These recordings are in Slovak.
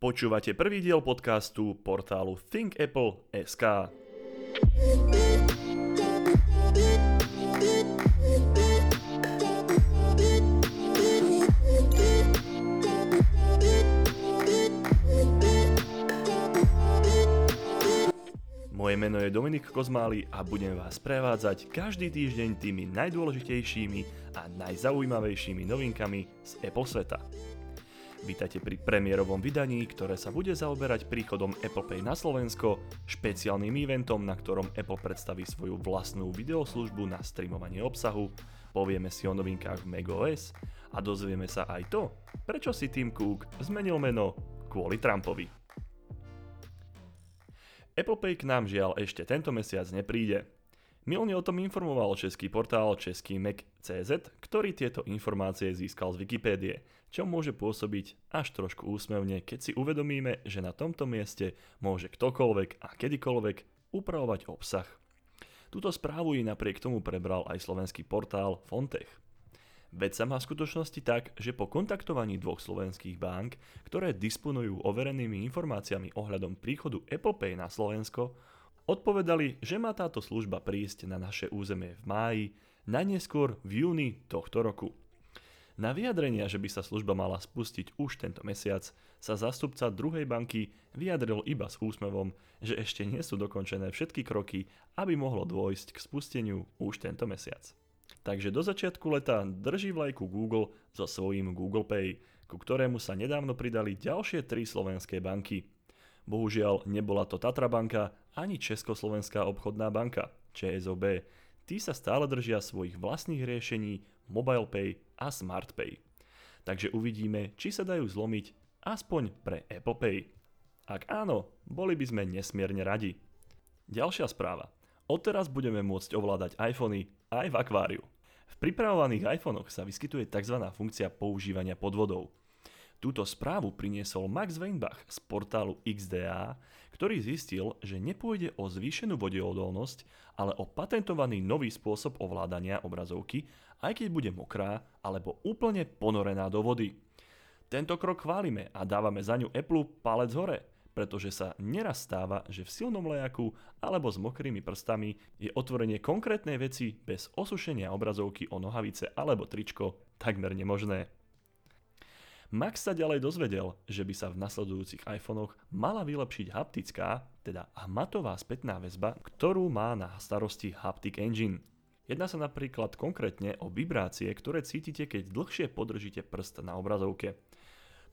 Počúvate prvý diel podcastu portálu ThinkApple.sk. Moje meno je Dominik Kozmály a budem vás prevádzať každý týždeň tými najdôležitejšími a najzaujímavejšími novinkami z Apple sveta. Vítajte pri premiérovom vydaní, ktoré sa bude zaoberať príchodom Apple Pay na Slovensko, špeciálnym eventom, na ktorom Apple predstaví svoju vlastnú videoslužbu na streamovanie obsahu, povieme si o novinkách v macOS a dozvieme sa aj to, prečo si Tim Cook zmenil meno kvôli Trumpovi. Apple Pay k nám žiaľ ešte tento mesiac nepríde. Milne o tom informoval český portál Český Mac.cz, ktorý tieto informácie získal z Wikipédie, čo môže pôsobiť až trošku úsmevne, keď si uvedomíme, že na tomto mieste môže ktokoľvek a kedykoľvek upravovať obsah. Túto správu i napriek tomu prebral aj slovenský portál Fontech. Veď sa má v skutočnosti tak, že po kontaktovaní dvoch slovenských bank, ktoré disponujú overenými informáciami ohľadom príchodu Apple Pay na Slovensko, Odpovedali, že má táto služba prísť na naše územie v máji, najneskôr v júni tohto roku. Na vyjadrenia, že by sa služba mala spustiť už tento mesiac, sa zástupca druhej banky vyjadril iba s úsmevom, že ešte nie sú dokončené všetky kroky, aby mohlo dôjsť k spusteniu už tento mesiac. Takže do začiatku leta drží vlajku Google so svojím Google Pay, ku ktorému sa nedávno pridali ďalšie tri slovenské banky – Bohužiaľ, nebola to Tatra banka ani Československá obchodná banka, ČSOB. Tí sa stále držia svojich vlastných riešení MobilePay a SmartPay. Takže uvidíme, či sa dajú zlomiť aspoň pre Apple Pay. Ak áno, boli by sme nesmierne radi. Ďalšia správa. Odteraz budeme môcť ovládať iPhony aj v akváriu. V pripravovaných iPhonoch sa vyskytuje tzv. funkcia používania podvodov. Túto správu priniesol Max Weinbach z portálu XDA, ktorý zistil, že nepôjde o zvýšenú vodeodolnosť, ale o patentovaný nový spôsob ovládania obrazovky, aj keď bude mokrá alebo úplne ponorená do vody. Tento krok chválime a dávame za ňu Apple palec hore, pretože sa neraz stáva, že v silnom lejaku alebo s mokrými prstami je otvorenie konkrétnej veci bez osušenia obrazovky o nohavice alebo tričko takmer nemožné. Max sa ďalej dozvedel, že by sa v nasledujúcich iPhonech mala vylepšiť haptická, teda hmatová spätná väzba, ktorú má na starosti Haptic Engine. Jedná sa napríklad konkrétne o vibrácie, ktoré cítite, keď dlhšie podržíte prst na obrazovke.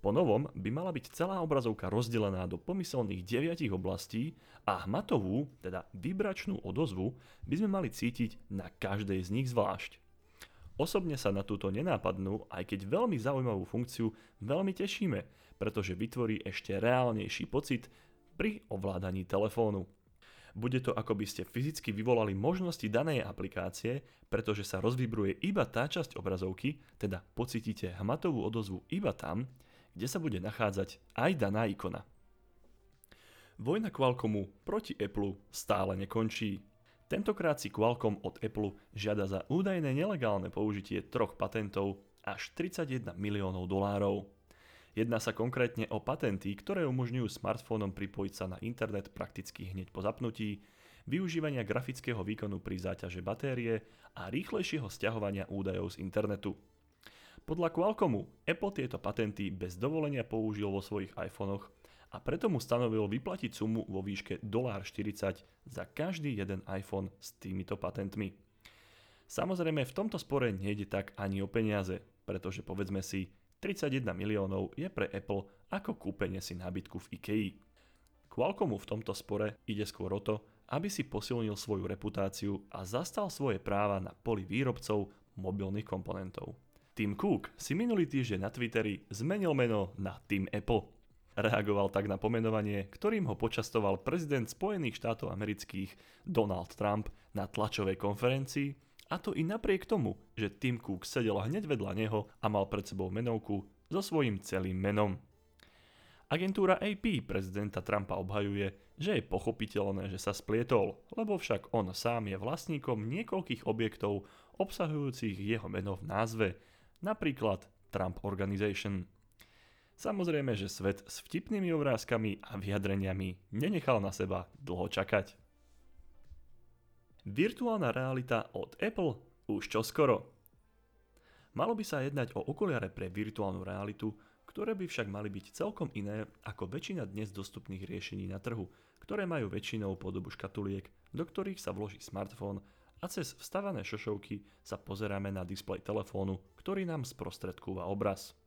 Po novom by mala byť celá obrazovka rozdelená do pomyselných 9 oblastí a hmatovú, teda vibračnú odozvu, by sme mali cítiť na každej z nich zvlášť. Osobne sa na túto nenápadnú, aj keď veľmi zaujímavú funkciu, veľmi tešíme, pretože vytvorí ešte reálnejší pocit pri ovládaní telefónu. Bude to ako by ste fyzicky vyvolali možnosti danej aplikácie, pretože sa rozvibruje iba tá časť obrazovky, teda pocítite hmatovú odozvu iba tam, kde sa bude nachádzať aj daná ikona. Vojna Qualcommu proti Apple stále nekončí. Tentokrát si Qualcomm od Apple žiada za údajné nelegálne použitie troch patentov až 31 miliónov dolárov. Jedná sa konkrétne o patenty, ktoré umožňujú smartfónom pripojiť sa na internet prakticky hneď po zapnutí, využívania grafického výkonu pri záťaže batérie a rýchlejšieho stiahovania údajov z internetu. Podľa Qualcommu Apple tieto patenty bez dovolenia použil vo svojich iPhonech a preto mu stanovil vyplatiť sumu vo výške $40 za každý jeden iPhone s týmito patentmi. Samozrejme v tomto spore nejde tak ani o peniaze, pretože povedzme si, 31 miliónov je pre Apple ako kúpenie si nábytku v IKEA. Qualcommu v tomto spore ide skôr o to, aby si posilnil svoju reputáciu a zastal svoje práva na poli výrobcov mobilných komponentov. Tim Cook si minulý týždeň na Twitteri zmenil meno na Tim Apple. Reagoval tak na pomenovanie, ktorým ho počastoval prezident Spojených štátov amerických Donald Trump na tlačovej konferencii, a to i napriek tomu, že Tim Cook sedel hneď vedľa neho a mal pred sebou menovku so svojím celým menom. Agentúra AP prezidenta Trumpa obhajuje, že je pochopiteľné, že sa splietol, lebo však on sám je vlastníkom niekoľkých objektov obsahujúcich jeho meno v názve, napríklad Trump Organization. Samozrejme, že svet s vtipnými obrázkami a vyjadreniami nenechal na seba dlho čakať. Virtuálna realita od Apple už čoskoro. Malo by sa jednať o okuliare pre virtuálnu realitu, ktoré by však mali byť celkom iné ako väčšina dnes dostupných riešení na trhu, ktoré majú väčšinou podobu škatuliek, do ktorých sa vloží smartfón a cez vstavané šošovky sa pozeráme na displej telefónu, ktorý nám sprostredkúva obraz.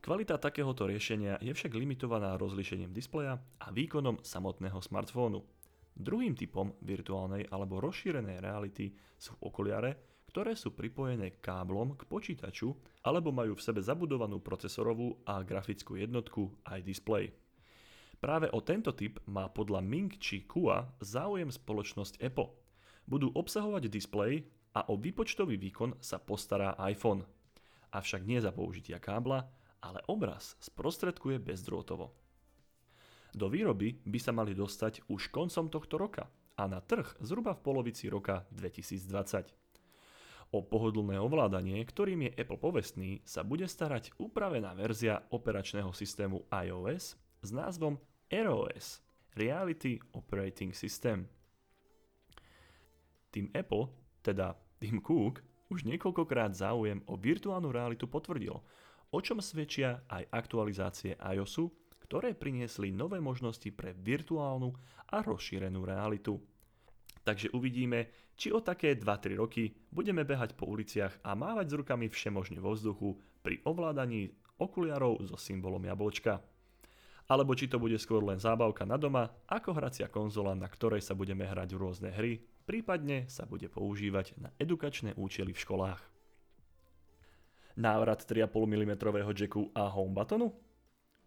Kvalita takéhoto riešenia je však limitovaná rozlíšením displeja a výkonom samotného smartfónu. Druhým typom virtuálnej alebo rozšírenej reality sú okuliare, ktoré sú pripojené káblom k počítaču alebo majú v sebe zabudovanú procesorovú a grafickú jednotku aj displej. Práve o tento typ má podľa Ming Chi Kua záujem spoločnosť Apple. Budú obsahovať displej a o výpočtový výkon sa postará iPhone. Avšak nie za použitia kábla, ale obraz sprostredkuje bezdrôtovo. Do výroby by sa mali dostať už koncom tohto roka a na trh zhruba v polovici roka 2020. O pohodlné ovládanie, ktorým je Apple povestný, sa bude starať upravená verzia operačného systému iOS s názvom ROS Reality Operating System. Tým Apple, teda Tim Cook, už niekoľkokrát záujem o virtuálnu realitu potvrdil o čom svedčia aj aktualizácie iOSu, ktoré priniesli nové možnosti pre virtuálnu a rozšírenú realitu. Takže uvidíme, či o také 2-3 roky budeme behať po uliciach a mávať s rukami všemožne vo vzduchu pri ovládaní okuliarov so symbolom jablčka. Alebo či to bude skôr len zábavka na doma, ako hracia konzola, na ktorej sa budeme hrať rôzne hry, prípadne sa bude používať na edukačné účely v školách návrat 3,5 mm jacku a home buttonu?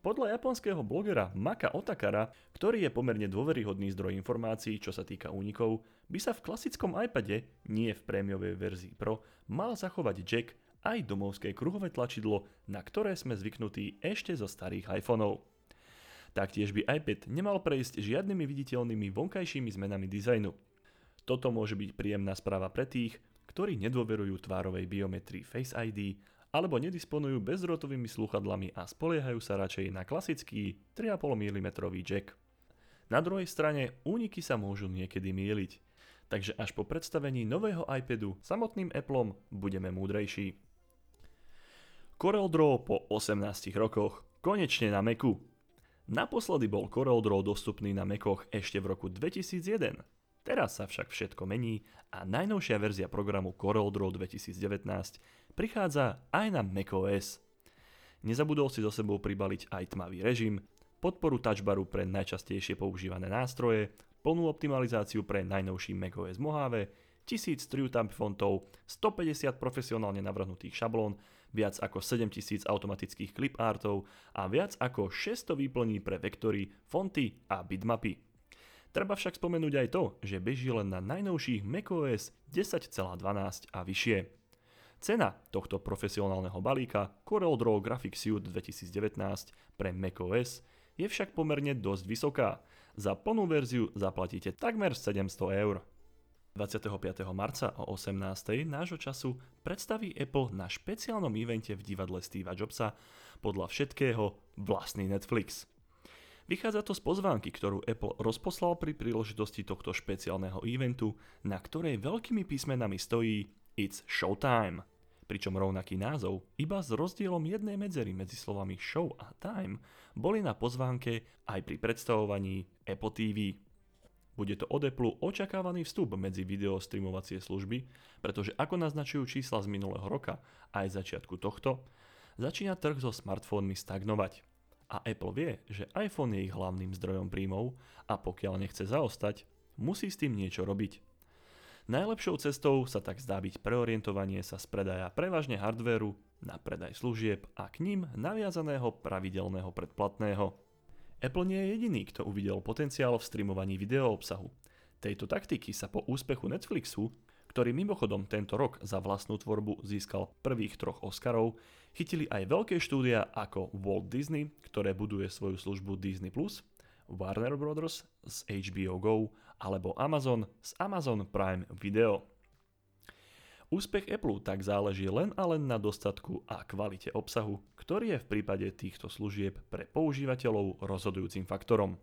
Podľa japonského blogera Maka Otakara, ktorý je pomerne dôveryhodný zdroj informácií, čo sa týka únikov, by sa v klasickom iPade, nie v prémiovej verzii Pro, mal zachovať jack aj domovské kruhové tlačidlo, na ktoré sme zvyknutí ešte zo starých iPhoneov. Taktiež by iPad nemal prejsť žiadnymi viditeľnými vonkajšími zmenami dizajnu. Toto môže byť príjemná správa pre tých, ktorí nedôverujú tvárovej biometrii Face ID alebo nedisponujú bezdrôtovými slúchadlami a spoliehajú sa radšej na klasický 3,5 mm jack. Na druhej strane úniky sa môžu niekedy mieliť, takže až po predstavení nového iPadu samotným Appleom budeme múdrejší. CorelDRAW po 18 rokoch konečne na Macu. Naposledy bol CorelDRAW dostupný na Macoch ešte v roku 2001. Teraz sa však všetko mení a najnovšia verzia programu CorelDRAW 2019 prichádza aj na macOS. Nezabudol si so sebou pribaliť aj tmavý režim, podporu touchbaru pre najčastejšie používané nástroje, plnú optimalizáciu pre najnovší macOS Mojave, 1000 TrueType fontov, 150 profesionálne navrhnutých šablón, viac ako 7000 automatických clip a viac ako 600 výplní pre vektory, fonty a bitmapy. Treba však spomenúť aj to, že beží len na najnovších macOS 10.12 a vyššie. Cena tohto profesionálneho balíka CorelDRAW Graphics Suite 2019 pre macOS je však pomerne dosť vysoká. Za plnú verziu zaplatíte takmer 700 eur. 25. marca o 18. nášho času predstaví Apple na špeciálnom evente v divadle Steva Jobsa podľa všetkého vlastný Netflix. Vychádza to z pozvánky, ktorú Apple rozposlal pri príležitosti tohto špeciálneho eventu, na ktorej veľkými písmenami stojí It's Showtime pričom rovnaký názov, iba s rozdielom jednej medzery medzi slovami show a time, boli na pozvánke aj pri predstavovaní Apple TV. Bude to od Apple očakávaný vstup medzi videostreamovacie služby, pretože ako naznačujú čísla z minulého roka aj začiatku tohto, začína trh so smartfónmi stagnovať. A Apple vie, že iPhone je ich hlavným zdrojom príjmov a pokiaľ nechce zaostať, musí s tým niečo robiť. Najlepšou cestou sa tak zdá byť preorientovanie sa z predaja prevažne hardvéru na predaj služieb a k ním naviazaného pravidelného predplatného. Apple nie je jediný, kto uvidel potenciál v streamovaní videoobsahu. Tejto taktiky sa po úspechu Netflixu, ktorý mimochodom tento rok za vlastnú tvorbu získal prvých troch Oscarov, chytili aj veľké štúdia ako Walt Disney, ktoré buduje svoju službu Disney+, Warner Bros. z HBO Go alebo Amazon z Amazon Prime Video. Úspech Apple tak záleží len a len na dostatku a kvalite obsahu, ktorý je v prípade týchto služieb pre používateľov rozhodujúcim faktorom.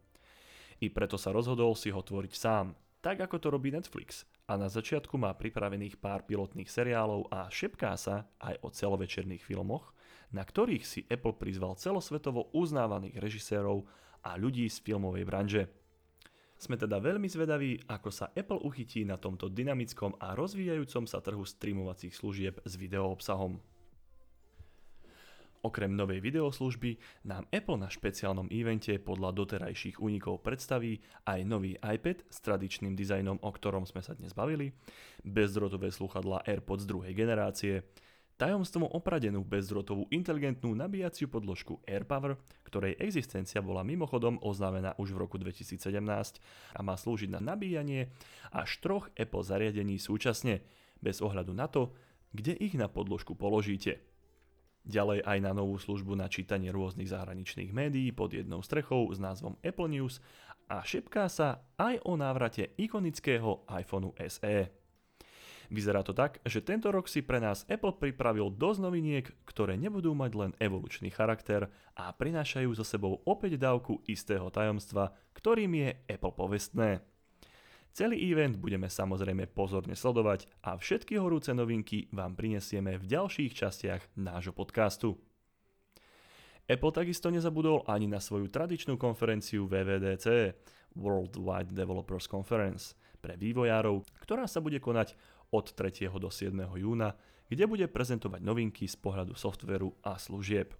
I preto sa rozhodol si ho tvoriť sám, tak ako to robí Netflix. A na začiatku má pripravených pár pilotných seriálov a šepká sa aj o celovečerných filmoch, na ktorých si Apple prizval celosvetovo uznávaných režisérov a ľudí z filmovej branže. Sme teda veľmi zvedaví, ako sa Apple uchytí na tomto dynamickom a rozvíjajúcom sa trhu streamovacích služieb s videoobsahom. Okrem novej videoslužby nám Apple na špeciálnom evente podľa doterajších únikov predstaví aj nový iPad s tradičným dizajnom, o ktorom sme sa dnes bavili, bezdrotové sluchadlá AirPods druhej generácie, tajomstvom opradenú bezdrotovú inteligentnú nabíjaciu podložku AirPower, ktorej existencia bola mimochodom oznámená už v roku 2017 a má slúžiť na nabíjanie až troch Apple zariadení súčasne, bez ohľadu na to, kde ich na podložku položíte. Ďalej aj na novú službu na čítanie rôznych zahraničných médií pod jednou strechou s názvom Apple News a šepká sa aj o návrate ikonického iPhoneu SE. Vyzerá to tak, že tento rok si pre nás Apple pripravil dosť noviniek, ktoré nebudú mať len evolučný charakter a prinášajú so sebou opäť dávku istého tajomstva, ktorým je Apple povestné. Celý event budeme samozrejme pozorne sledovať a všetky horúce novinky vám prinesieme v ďalších častiach nášho podcastu. Apple takisto nezabudol ani na svoju tradičnú konferenciu WWDC, Worldwide Developers Conference, pre vývojárov, ktorá sa bude konať od 3. do 7. júna, kde bude prezentovať novinky z pohľadu softveru a služieb.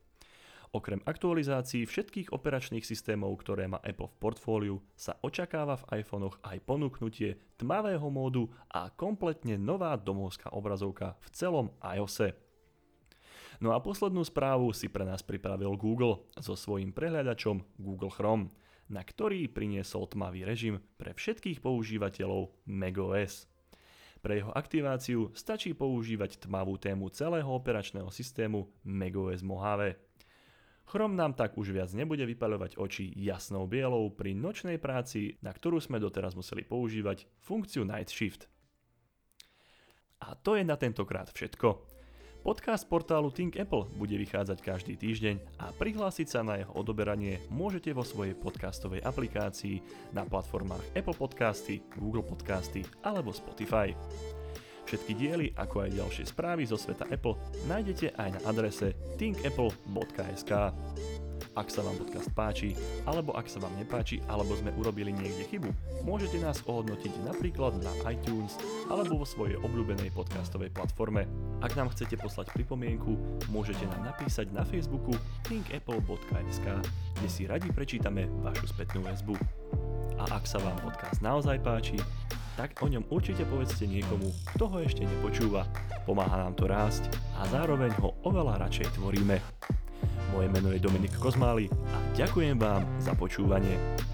Okrem aktualizácií všetkých operačných systémov, ktoré má Apple v portfóliu, sa očakáva v iPhonech aj ponúknutie tmavého módu a kompletne nová domovská obrazovka v celom iOSe. No a poslednú správu si pre nás pripravil Google so svojím prehľadačom Google Chrome, na ktorý priniesol tmavý režim pre všetkých používateľov macOS. Pre jeho aktiváciu stačí používať tmavú tému celého operačného systému macOS Mojave. Chrome nám tak už viac nebude vypaľovať oči jasnou bielou pri nočnej práci, na ktorú sme doteraz museli používať funkciu Night Shift. A to je na tentokrát všetko. Podcast portálu Think Apple bude vychádzať každý týždeň a prihlásiť sa na jeho odoberanie môžete vo svojej podcastovej aplikácii na platformách Apple Podcasty, Google Podcasty alebo Spotify. Všetky diely, ako aj ďalšie správy zo sveta Apple nájdete aj na adrese thinkapple.sk. Ak sa vám podcast páči, alebo ak sa vám nepáči, alebo sme urobili niekde chybu, môžete nás ohodnotiť napríklad na iTunes alebo vo svojej obľúbenej podcastovej platforme. Ak nám chcete poslať pripomienku, môžete nám napísať na Facebooku thinkapple.sk, kde si radi prečítame vašu spätnú väzbu. A ak sa vám podcast naozaj páči, tak o ňom určite povedzte niekomu, kto ho ešte nepočúva. Pomáha nám to rásť a zároveň ho oveľa radšej tvoríme. Moje meno je Dominik Kozmály a ďakujem vám za počúvanie.